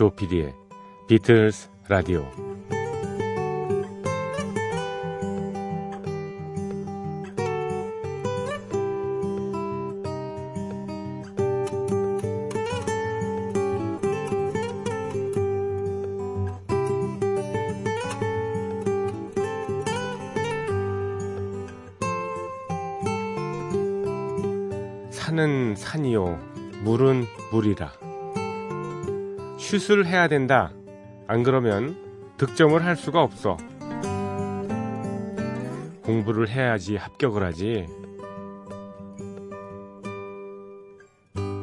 조피디의 비틀스 라디오. 산은 산이요 물은 물이라 슛을 해야 된다. 안 그러면 득점을 할 수가 없어. 공부를 해야지 합격을 하지.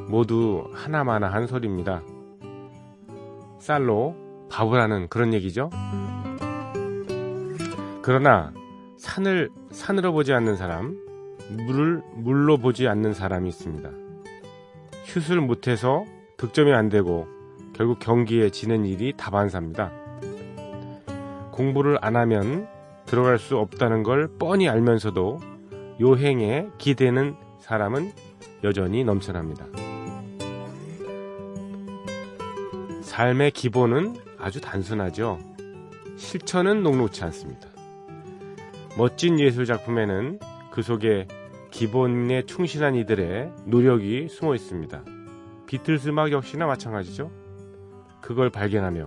모두 하나마나 한 소리입니다. 쌀로 바보라는 그런 얘기죠? 그러나 산을 산으로 보지 않는 사람 물을 물로 보지 않는 사람이 있습니다. 슛을 못해서 득점이 안 되고 결국 경기에 지는 일이 다반사입니다. 공부를 안 하면 들어갈 수 없다는 걸 뻔히 알면서도 요행에 기대는 사람은 여전히 넘쳐납니다. 삶의 기본은 아주 단순하죠. 실천은 녹록치 않습니다. 멋진 예술 작품에는 그 속에 기본에 충실한 이들의 노력이 숨어 있습니다. 비틀스 음악 역시나 마찬가지죠. 그걸 발견하며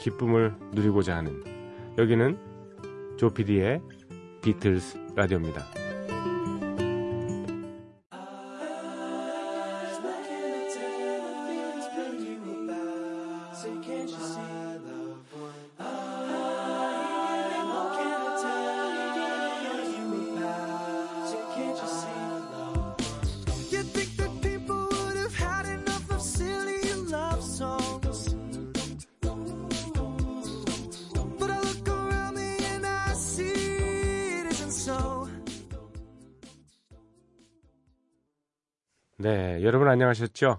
기쁨을 누리고자 하는 여기는 조피디의 비틀스 라디오입니다. 안녕하셨죠?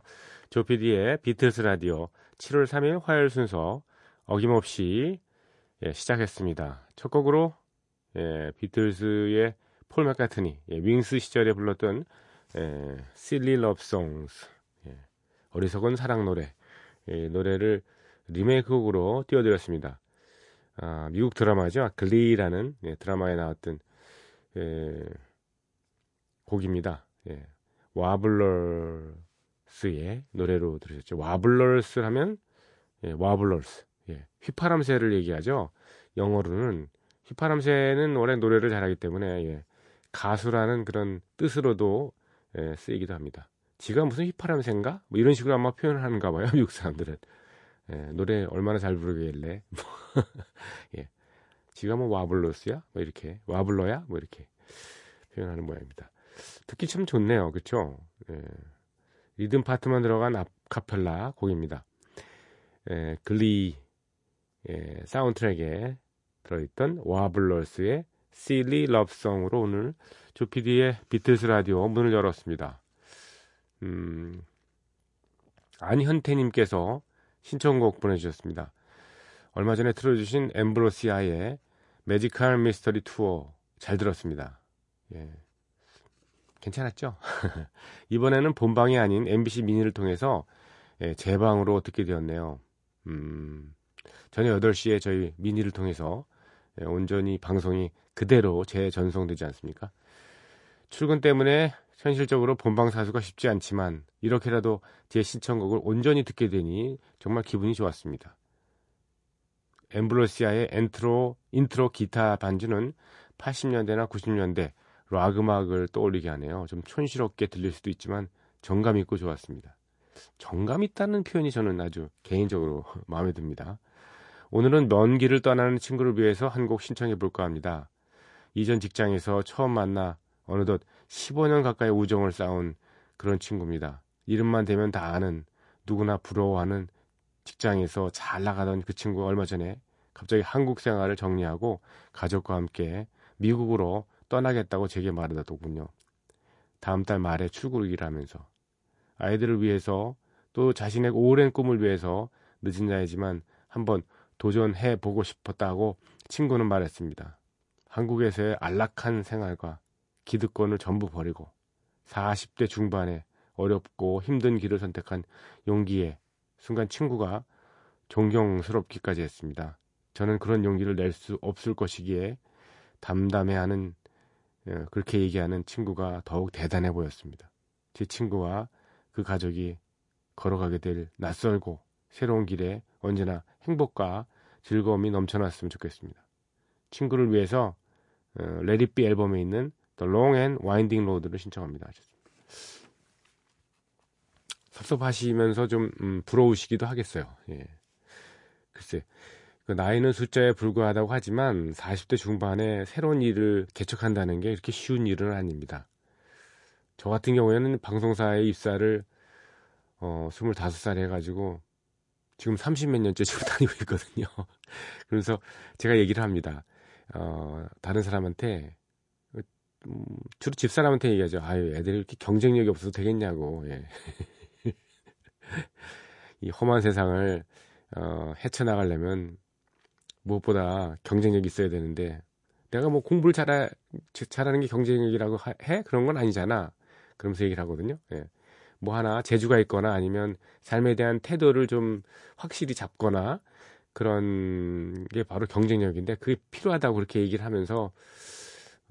조피디의 비틀스 라디오 7월 3일 화요일 순서 어김없이 예, 시작했습니다. 첫 곡으로 예, 비틀스의 폴 맥카트니 예, 윙스 시절에 불렀던 예, Silly Love Songs 예, 어리석은 사랑 노래 예, 노래를 리메이크 곡으로 띄워드렸습니다. 아, 미국 드라마죠. 글리라는 예, 드라마에 나왔던 예, 곡입니다. 예, 와블러스의 노래로 들으셨죠. 와블러스 하면 예, 와블러스 예, 휘파람새를 얘기하죠. 영어로는 휘파람새는 원래 노래를 잘하기 때문에 예, 가수라는 그런 뜻으로도 예, 쓰이기도 합니다. 지가 무슨 휘파람새인가? 뭐 이런 식으로 아마 표현을 하는가 봐요. 미국 사람들은 예, 노래 얼마나 잘 부르길래 예, 지가 뭐 와블러스야? 뭐 이렇게 와블러야? 뭐 이렇게 표현하는 모양입니다. 듣기 참 좋네요. 그렇죠? 예, 리듬 파트만 들어간 아카펠라 곡입니다. 예, 글리 예, 사운드트랙에 들어있던 와블러스의 Silly Love Song으로 오늘 조피디의 비틀스 라디오 문을 열었습니다. 음, 안현태님께서 신청곡 보내주셨습니다. 얼마 전에 틀어주신 엠브로시아의 매지컬 미스터리 투어 잘 들었습니다. 예, 괜찮았죠? 이번에는 본방이 아닌 MBC 미니를 통해서 예, 재방으로 듣게 되었네요. 음, 저녁 8시에 저희 미니를 통해서 예, 온전히 방송이 그대로 재전송되지 않습니까? 출근 때문에 현실적으로 본방 사수가 쉽지 않지만 이렇게라도 제 신청곡을 온전히 듣게 되니 정말 기분이 좋았습니다. 앰브로시아의 엔트로, 인트로 기타 반주는 80년대나 90년대 락 음악을 떠올리게 하네요. 좀 촌스럽게 들릴 수도 있지만 정감 있고 좋았습니다. 정감 있다는 표현이 저는 아주 개인적으로 마음에 듭니다. 오늘은 먼 길을 떠나는 친구를 위해서 한 곡 신청해 볼까 합니다. 이전 직장에서 처음 만나 어느덧 15년 가까이 우정을 쌓은 그런 친구입니다. 이름만 대면 다 아는 누구나 부러워하는 직장에서 잘 나가던 그 친구가 얼마 전에 갑자기 한국 생활을 정리하고 가족과 함께 미국으로 떠나겠다고 제게 말하더군요. 다음 달 말에 출국이라 하면서 아이들을 위해서 또 자신의 오랜 꿈을 위해서 늦은 나이지만 한번 도전해 보고 싶었다고 친구는 말했습니다. 한국에서의 안락한 생활과 기득권을 전부 버리고 40대 중반에 어렵고 힘든 길을 선택한 용기에 순간 친구가 존경스럽기까지 했습니다. 저는 그런 용기를 낼 수 없을 것이기에 담담해하는 어, 그렇게 얘기하는 친구가 더욱 대단해 보였습니다. 제 친구와 그 가족이 걸어가게 될 낯설고 새로운 길에 언제나 행복과 즐거움이 넘쳐났으면 좋겠습니다. 친구를 위해서 어, Let It Be 앨범에 있는 The Long and Winding Road를 신청합니다. 하셨습니다. 섭섭하시면서 좀 음, 부러우시기도 하겠어요. 예. 글쎄, 그 나이는 숫자에 불과하다고 하지만 40대 중반에 새로운 일을 개척한다는 게 이렇게 쉬운 일은 아닙니다. 저 같은 경우에는 방송사에 입사를 어, 25살에 해가지고 지금 30몇 년째 지금 다니고 있거든요. 그래서 제가 얘기를 합니다. 어, 다른 사람한테 음, 주로 집사람한테 얘기하죠. 아유, 애들 이렇게 경쟁력이 없어도 되겠냐고. 예. 이 험한 세상을 어, 헤쳐나가려면 무엇보다 경쟁력이 있어야 되는데 내가 뭐 공부를 잘하, 잘하는 게 경쟁력이라고 해? 그런 건 아니잖아. 그러면서 얘기를 하거든요. 예. 뭐 하나 재주가 있거나 아니면 삶에 대한 태도를 좀 확실히 잡거나 그런 게 바로 경쟁력인데 그게 필요하다고 그렇게 얘기를 하면서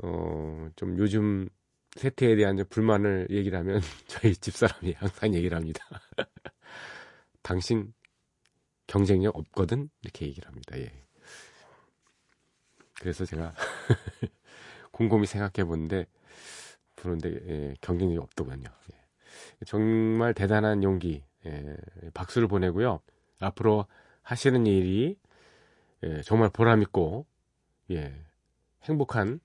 어, 좀 요즘 세태에 대한 불만을 얘기를 하면 저희 집사람이 항상 얘기를 합니다. 당신 경쟁력 없거든? 이렇게 얘기를 합니다. 예. 그래서 제가 곰곰이 생각해 보는데 그런데 예, 경쟁력이 없더군요. 예. 정말 대단한 용기, 예, 박수를 보내고요. 앞으로 하시는 일이 예, 정말 보람 있고 예, 행복한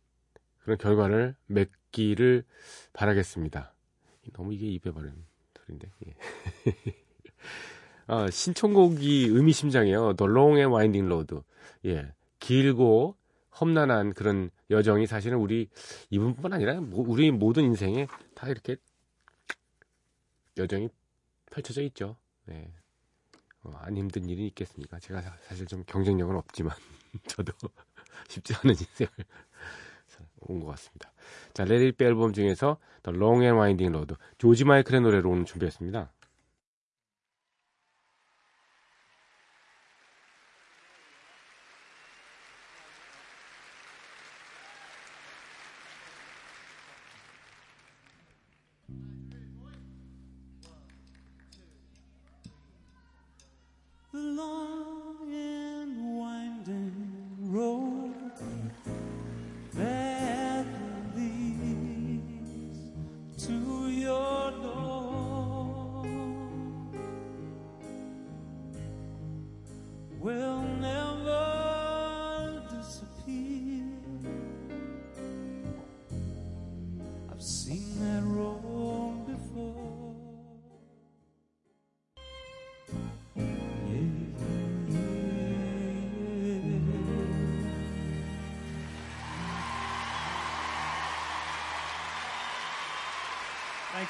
그런 결과를 맺기를 바라겠습니다. 너무 이게 입에 바른 소리인데. 예. 아, 신청곡이 의미심장해요. The Long and Winding Road. 예. 길고 험난한 그런 여정이 사실은 우리 이분뿐만 아니라 우리 모든 인생에 다 이렇게 여정이 펼쳐져 있죠. 네. 어, 안 힘든 일이 있겠습니까? 제가 사실 좀 경쟁력은 없지만 저도 쉽지 않은 인생을 온 것 같습니다. 자, Let It Be 앨범 중에서 The Long and Winding Road 조지 마이클의 노래로 오늘 준비했습니다. long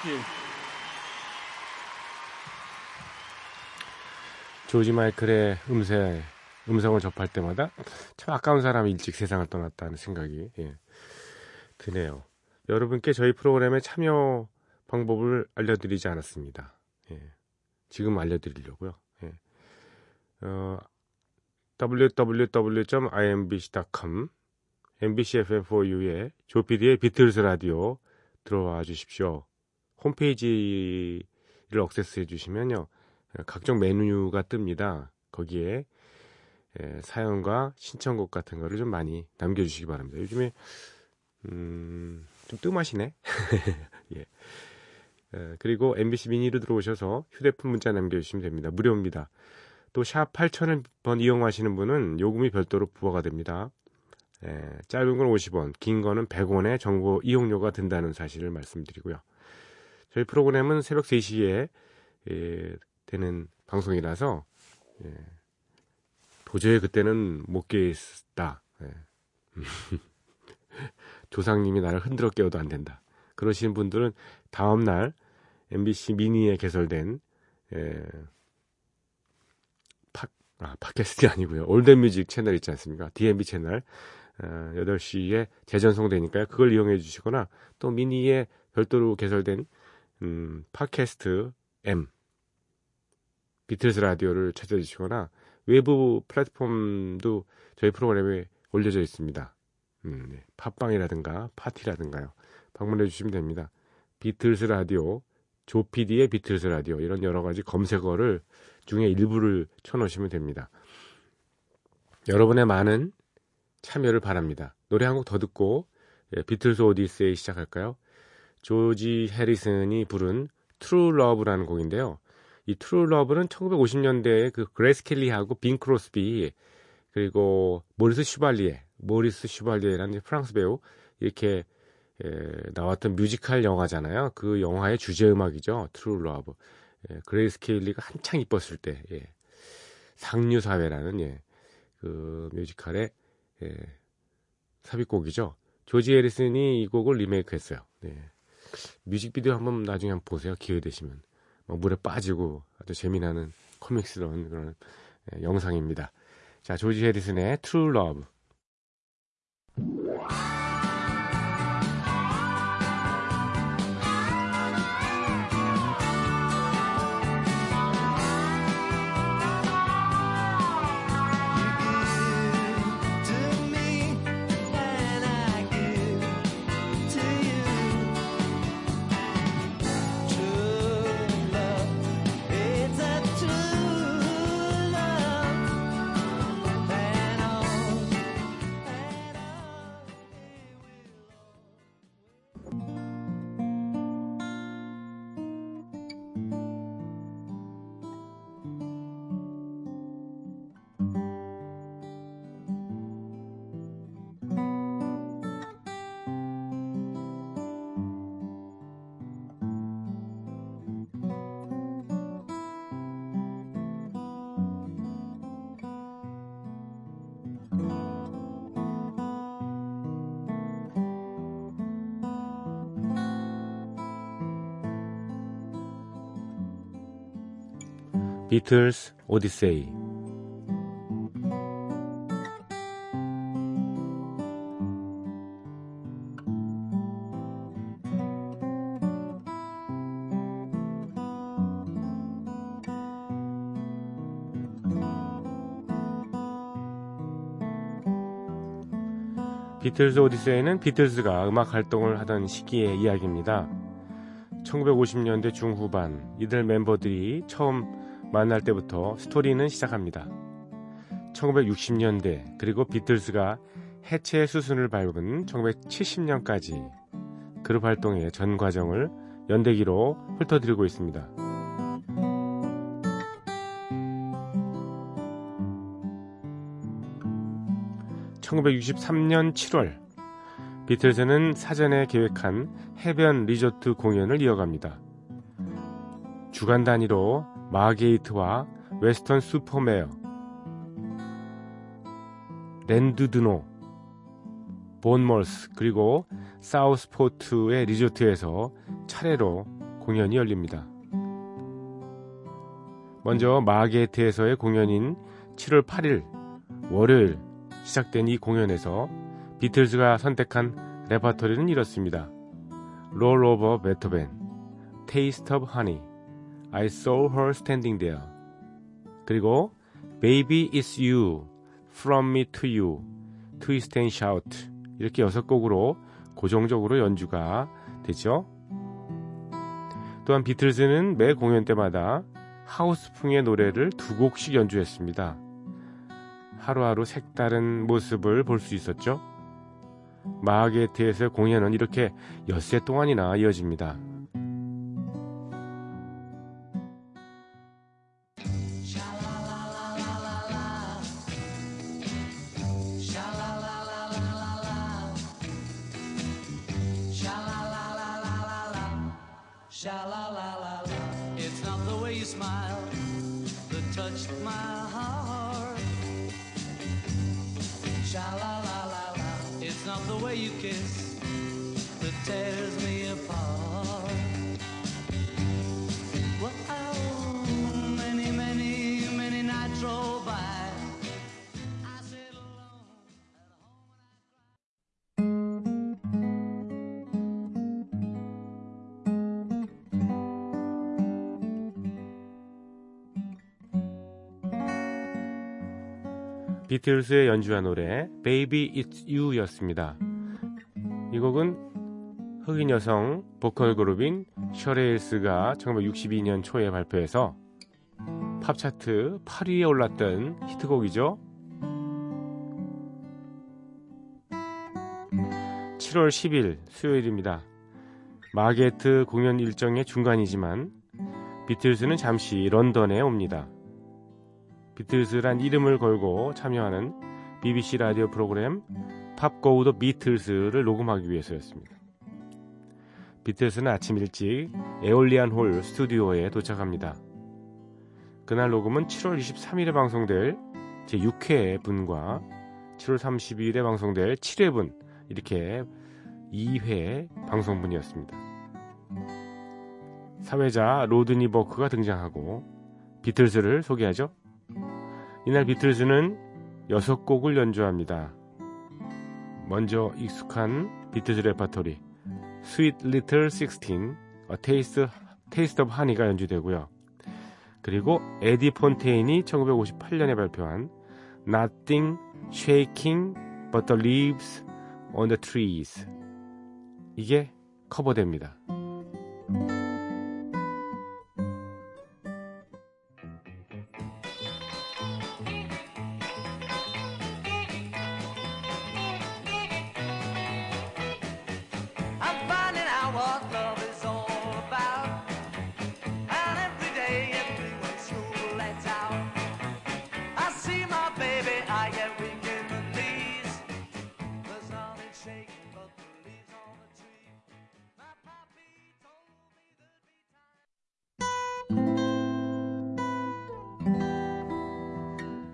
You. 조지 마이클의 음세, 음성을 접할 때마다 참 아까운 사람이 일찍 세상을 떠났다는 생각이 예, 드네요. 여러분께 저희 프로그램의 참여 방법을 알려드리지 않았습니다. 예, 지금 알려드리려고요. 예. 어, www.imbc.com MBC FM4U의 조피디의 비틀스 라디오 들어와 주십시오. 홈페이지를 액세스해 주시면요. 각종 메뉴가 뜹니다. 거기에 에, 사연과 신청곡 같은 거를 좀 많이 남겨주시기 바랍니다. 요즘에 음, 좀 뜸하시네. 예. 에, 그리고 MBC 미니로 들어오셔서 휴대폰 문자 남겨주시면 됩니다. 무료입니다. 또 샵 8000번 이용하시는 분은 요금이 별도로 부과가 됩니다. 에, 짧은 건 50원, 긴 거는 100원의 정보 이용료가 든다는 사실을 말씀드리고요. 저희 프로그램은 새벽 3시에 예, 되는 방송이라서 예, 도저히 그때는 못 깨있다. 예. 조상님이 나를 흔들어 깨워도 안 된다. 그러시는 분들은 다음 날 MBC 미니에 개설된 예, 팟, 아, 팟캐스트이 아니고요. 올드뮤직 채널 있지 않습니까? DMB 채널 어, 8시에 재전송되니까요. 그걸 이용해 주시거나 또 미니에 별도로 개설된 음, 팟캐스트 M 비틀스 라디오를 찾아주시거나 외부 플랫폼도 저희 프로그램에 올려져 있습니다. 음, 네. 팟빵이라든가 팟티라든가요. 방문해 주시면 됩니다. 비틀스 라디오, 조피디의 비틀스 라디오 이런 여러 가지 검색어를 중에 일부를 쳐넣으시면 됩니다. 여러분의 많은 참여를 바랍니다. 노래 한 곡 더 듣고 예, 비틀스 오디세이 시작할까요? 조지 해리슨이 부른 True Love라는 곡인데요. 이 True Love는 1950년대에 그 그레이스 켈리하고 빙 크로스비 그리고 모리스 슈발리에 모리스 슈발리에라는 프랑스 배우 이렇게 에, 나왔던 뮤지컬 영화잖아요. 그 영화의 주제 음악이죠. True Love. 예, 그레이스 켈리가 한창 이뻤을 때 예, 상류 사회라는 예, 그 뮤지컬의 예, 삽입곡이죠. 조지 해리슨이 이 곡을 리메이크했어요. 네. 뮤직비디오 한번 나중에 한번 보세요. 기회 되시면 막 물에 빠지고 아주 재미나는 코믹스러운 그런 예, 영상입니다. 자, 조지 해리슨의 True Love. 비틀스 오디세이. 비틀스 오디세이는 비틀스가 음악 활동을 하던 시기의 이야기입니다. 1950년대 중후반 이들 멤버들이 처음 만날 때부터 스토리는 시작합니다. 1960년대 그리고 비틀스가 해체 수순을 밟은 1970년까지 그룹 활동의 전 과정을 연대기로 훑어드리고 있습니다. 1963년 7월 비틀즈는 사전에 계획한 해변 리조트 공연을 이어갑니다. 주간 단위로 마게이트와 웨스턴 슈퍼메어, 랜드드노, 본멀스 그리고 사우스포트의 리조트에서 차례로 공연이 열립니다. 먼저 마게이트에서의 공연인 7월 8일 월요일 시작된 이 공연에서 비틀즈가 선택한 레퍼토리는 이렇습니다. Roll Over Beethoven, Taste of Honey, I Saw Her Standing There, 그리고 Baby It's You, From Me to You, Twist and Shout 이렇게 여섯 곡으로 고정적으로 연주가 되죠. 또한 비틀즈는 매 공연 때마다 하우스풍의 노래를 두 곡씩 연주했습니다. 하루하루 색다른 모습을 볼 수 있었죠. 마하게트에서 공연은 이렇게 엿새 동안이나 이어집니다. 비틀스의 연주한 노래 Baby It's You였습니다. 이 곡은 흑인 여성 보컬 그룹인 셔레일스가 1962년 초에 발표해서 팝 차트 8위에 올랐던 히트곡이죠. 7월 10일 수요일입니다. 마게트 공연 일정의 중간이지만 비틀즈는 잠시 런던에 옵니다. 비틀즈란 이름을 걸고 참여하는 BBC 라디오 프로그램 팝고 우 더 비틀즈를 녹음하기 위해서였습니다. 비틀즈는 아침 일찍 에올리안 홀 스튜디오에 도착합니다. 그날 녹음은 7월 23일에 방송될 제6회 분과 7월 30일에 방송될 7회 분 이렇게 2회 방송분이었습니다. 사회자 로드니 버크가 등장하고 비틀즈를 소개하죠. 이날 비틀즈는 6곡을 연주합니다. 먼저 익숙한 비틀즈 레파토리 Sweet Little Sixteen, A Taste, Taste of Honey가 연주되고요. 그리고 에디 폰테인이 1958년에 발표한 Nothing Shaking But the Leaves on the Trees 이게 커버됩니다.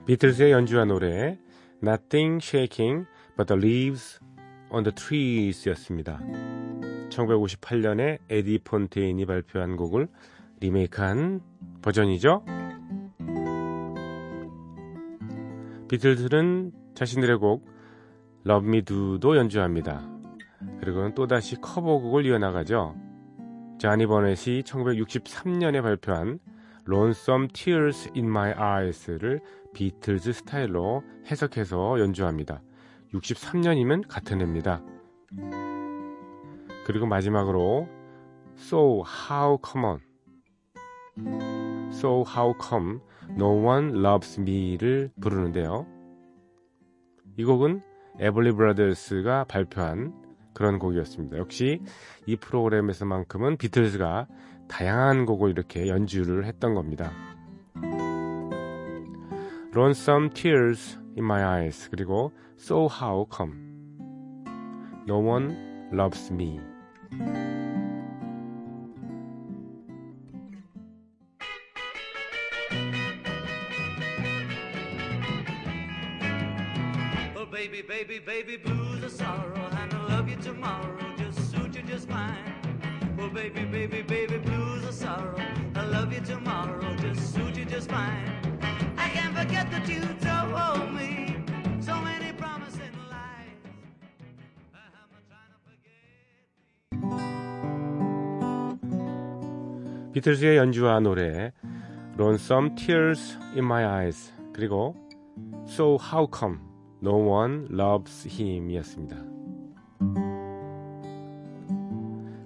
비틀즈의 연주한 노래 Nothing Shaking But the Leaves on the Trees였습니다. 1958년에 에디 폰테인이 발표한 곡을 리메이크한 버전이죠. 비틀즈는 자신들의 곡 Love Me Do도 연주합니다. 그리고는 또다시 커버곡을 이어나가죠. 자니 버넷이 1963년에 발표한 Lonesome Tears in My Eyes를 비틀즈 스타일로 해석해서 연주합니다. 63년이면 같은 해입니다. 그리고 마지막으로 So How Come On So How Come No One Loves Me를 부르는데요. 이 곡은 에블리 브라더스가 발표한 그런 곡이었습니다. 역시 이 프로그램에서만큼은 비틀즈가 다양한 곡을 이렇게 연주를 했던 겁니다. Lonesome Tears in My Eyes 그리고 So How Come No One Loves Me 비틀즈의 연주와 노래 Lonesome Tears in My Eyes 그리고 So How Come No One Loves Him이었습니다.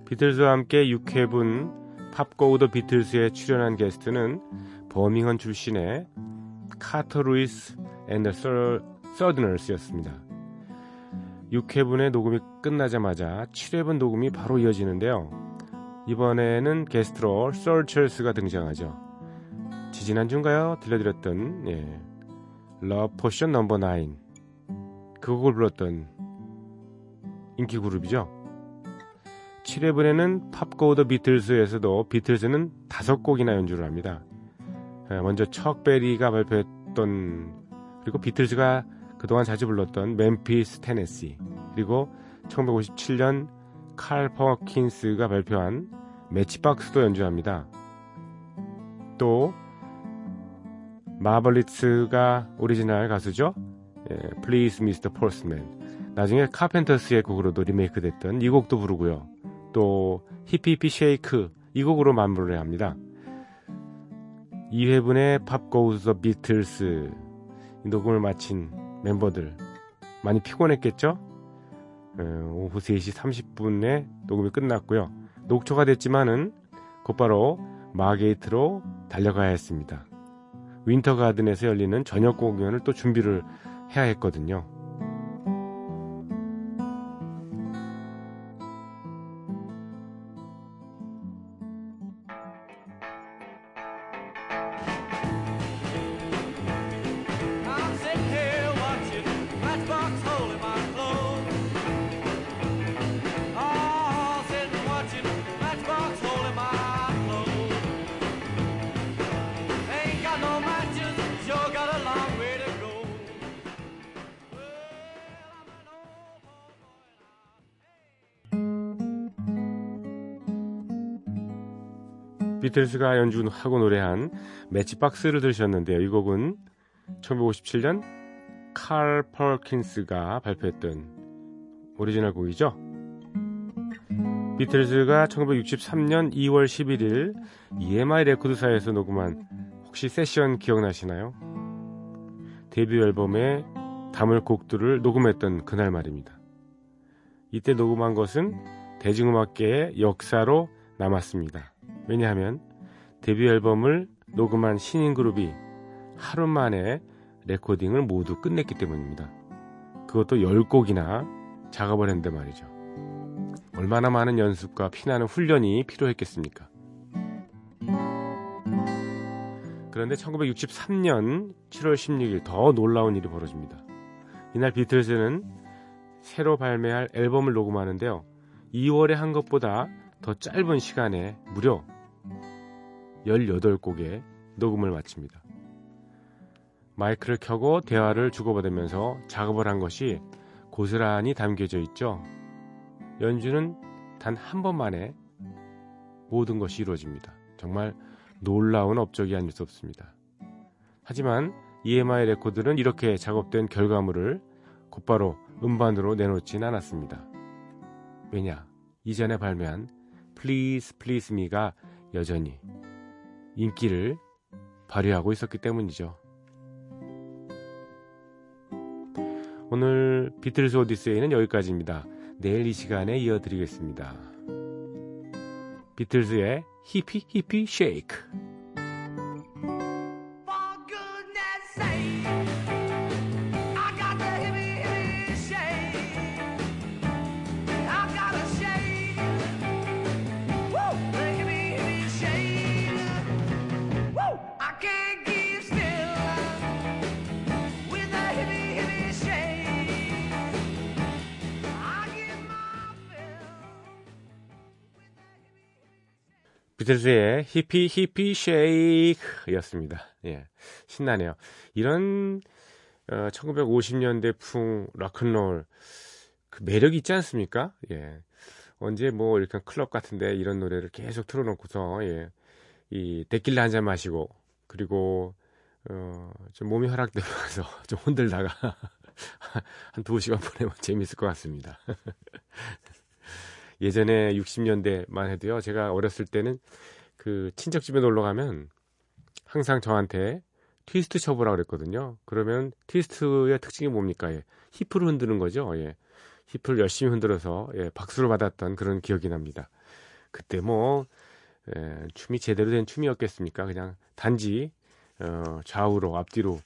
비틀즈와 함께 6회분 Pop Go the Beatles에 출연한 게스트는 버밍엄 출신의 Carter Lewis and the Southerners였습니다. 6회분의 녹음이 끝나자마자 7회분 녹음이 바로 이어지는데요. 이번에는 게스트로 서처스가 등장하죠. 지지난주인가요? 들려드렸던 예, Love Potion Number 9 그 곡을 불렀던 인기 그룹이죠. 7회분에는 Pop Go the Beatles에서도 비틀즈는 다섯 곡이나 연주를 합니다. 예, 먼저 척 베리가 발표했던 그리고 비틀즈가 그동안 자주 불렀던 Memphis Tennessee 그리고 1957년 칼 퍼킨스가 발표한 Matchbox도 연주합니다. 또 마블레츠가 오리지널 가수죠. 예, Please Mr. Postman. 나중에 카펜터스의 곡으로도 리메이크 됐던 이 곡도 부르고요. 또 Hippy Hippy Shake 이 곡으로 마무리를 합니다. 2회분의 Pop Goes the Beatles 녹음을 마친 멤버들 많이 피곤했겠죠? 어, 오후 3시 30분에 녹음이 끝났고요. 녹초가 됐지만은 곧바로 마게이트로 달려가야 했습니다. 윈터 가든에서 열리는 저녁 공연을 또 준비를 해야 했거든요. 비틀스가 연주하고 노래한 Matchbox를 들으셨는데요. 이 곡은 1957년 칼 펄킨스가 발표했던 오리지널 곡이죠. 비틀즈가 1963년 2월 11일 EMI 레코드사에서 녹음한 혹시 세션 기억나시나요? 데뷔 앨범에 담을 곡들을 녹음했던 그날 말입니다. 이때 녹음한 것은 대중음악계의 역사로 남았습니다. 왜냐하면 데뷔 앨범을 녹음한 신인 그룹이 하루 만에 레코딩을 모두 끝냈기 때문입니다. 그것도 10곡이나 작업을 했는데 말이죠. 얼마나 많은 연습과 피나는 훈련이 필요했겠습니까? 그런데 1963년 7월 16일 더 놀라운 일이 벌어집니다. 이날 비틀즈는 새로 발매할 앨범을 녹음하는데요. 2월에 한 것보다 더 짧은 시간에 무려 18곡의 녹음을 마칩니다. 마이크를 켜고 대화를 주고받으면서 작업을 한 것이 고스란히 담겨져 있죠. 연주는 단 한 번만에 모든 것이 이루어집니다. 정말 놀라운 업적이 아닐 수 없습니다. 하지만 EMI 레코드는 이렇게 작업된 결과물을 곧바로 음반으로 내놓진 않았습니다. 왜냐? 이전에 발매한 Please Please Me가 여전히 인기를 발휘하고 있었기 때문이죠. 오늘 비틀스 오디세이는 여기까지입니다. 내일 이 시간에 이어드리겠습니다. 비틀즈의 Hippy Hippy Shake 비틀즈의 히피 히피 쉐이크였습니다. 예, 신나네요. 이런 어, 1950년대 풍 락큰롤 그 매력이 있지 않습니까? 예, 언제 뭐 이렇게 클럽 같은데 이런 노래를 계속 틀어놓고서 예, 이 데킬라 한 잔 마시고 그리고 어, 좀 몸이 허락되면서 좀 흔들다가 한 두 시간 보내면 재밌을 것 같습니다. 예전에 60년대만 해도요. 제가 어렸을 때는 그 친척 집에 놀러 가면 항상 저한테 트위스트 쳐보라 그랬거든요. 그러면 트위스트의 특징이 뭡니까? 예. 힙을 흔드는 거죠. 예. 힙을 열심히 흔들어서 예, 박수를 받았던 그런 기억이 납니다. 그때 뭐 예, 춤이 제대로 된 춤이었겠습니까? 그냥 단지 어, 좌우로 앞뒤로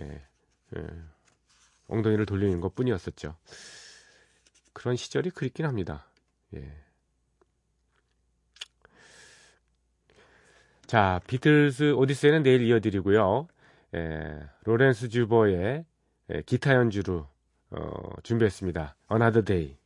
예, 예, 엉덩이를 돌리는 것 뿐이었었죠. 그런 시절이 그립긴 합니다. 예. 자, 비틀스 오디세이는 내일 이어드리고요. 예, 로렌스 주버의 예, 기타 연주로 어, 준비했습니다. Another Day.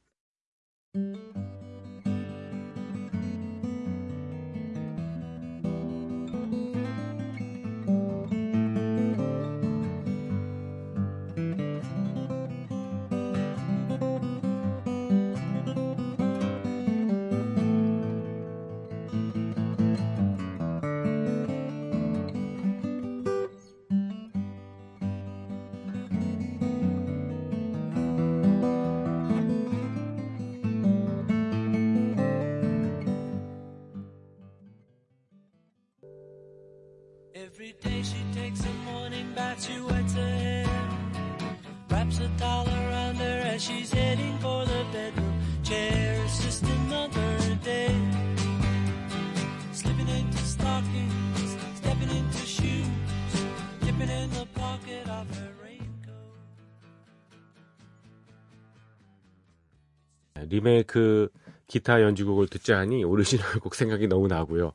리메이크 기타 연주곡을 듣자 하니 오리지널 곡 생각이 너무 나고요.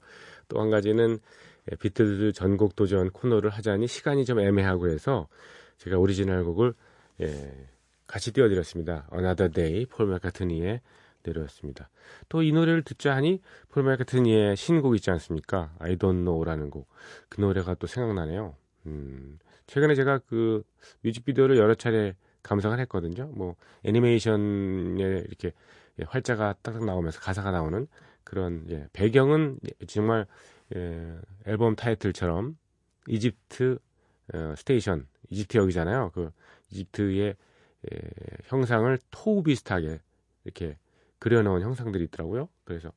또 한 가지는 예, 비틀즈 전곡 도전 코너를 하자니 시간이 좀 애매하고 해서 제가 오리지널 곡을 예, 같이 띄워드렸습니다. Another Day 폴 맥카트니의 노래였습니다. 또 이 노래를 듣자 하니 폴 맥카트니의 신곡 있지 않습니까? I Don't Know라는 곡. 그 노래가 또 생각나네요. 음, 최근에 제가 그 뮤직비디오를 여러 차례 감상을 했거든요. 뭐 애니메이션에 이렇게 예, 활자가 딱딱 나오면서 가사가 나오는 그런 예, 배경은 예, 정말 예, 앨범 타이틀처럼 Egypt 어, Station 이집트 역이잖아요. 그 이집트의 예, 형상을 토우 비슷하게 이렇게 그려놓은 형상들이 있더라고요. 그래서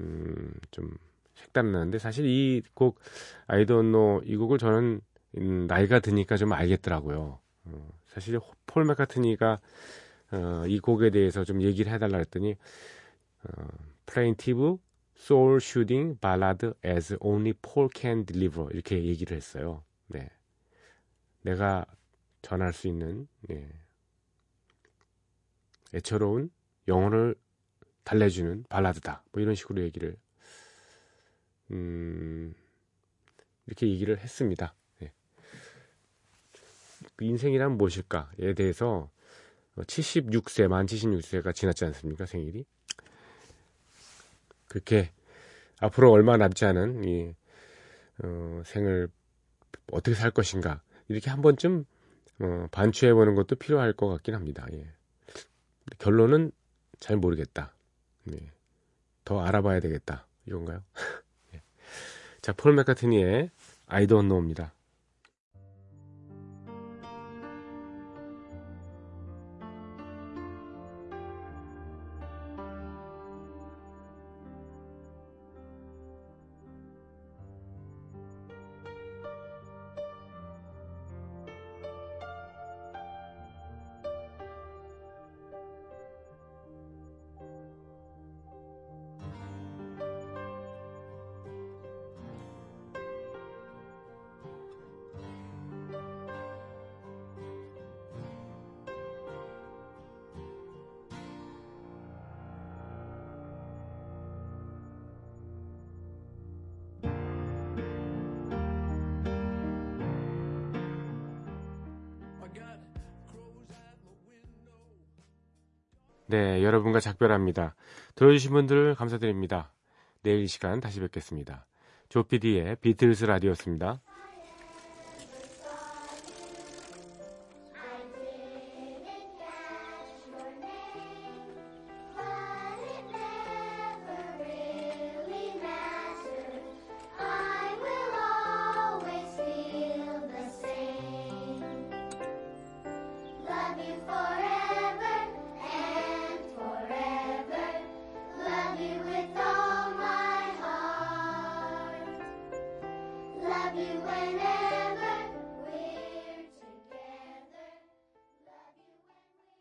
음, 좀 색다른 나는데 사실 이 곡 아이돈노 이 곡을 저는 음, 나이가 드니까 좀 알겠더라고요. 어, 사실 폴 맥카트니가 어, 이 곡에 대해서 좀 얘기를 해달라 했더니 어, plaintive soul shooting ballad as only Paul can deliver 이렇게 얘기를 했어요. 네, 내가 전할 수 있는 네. 애처로운 영혼을 달래주는 발라드다. 뭐 이런 식으로 얘기를 음, 이렇게 얘기를 했습니다. 네. 그 인생이란 무엇일까에 대해서 76세, 만 76세가 지났지 않습니까? 생일이. 그렇게 앞으로 얼마 남지 않은 이 어, 생을 어떻게 살 것인가 이렇게 한 번쯤 어, 반추해 보는 것도 필요할 것 같긴 합니다. 예. 결론은 잘 모르겠다. 예. 더 알아봐야 되겠다. 이건가요? 예. 자, 폴 맥카트니의 I Don't Know입니다. 네, 여러분과 작별합니다. 들어주신 분들 감사드립니다. 내일 이 시간 다시 뵙겠습니다. 조피디의 비틀스 라디오였습니다.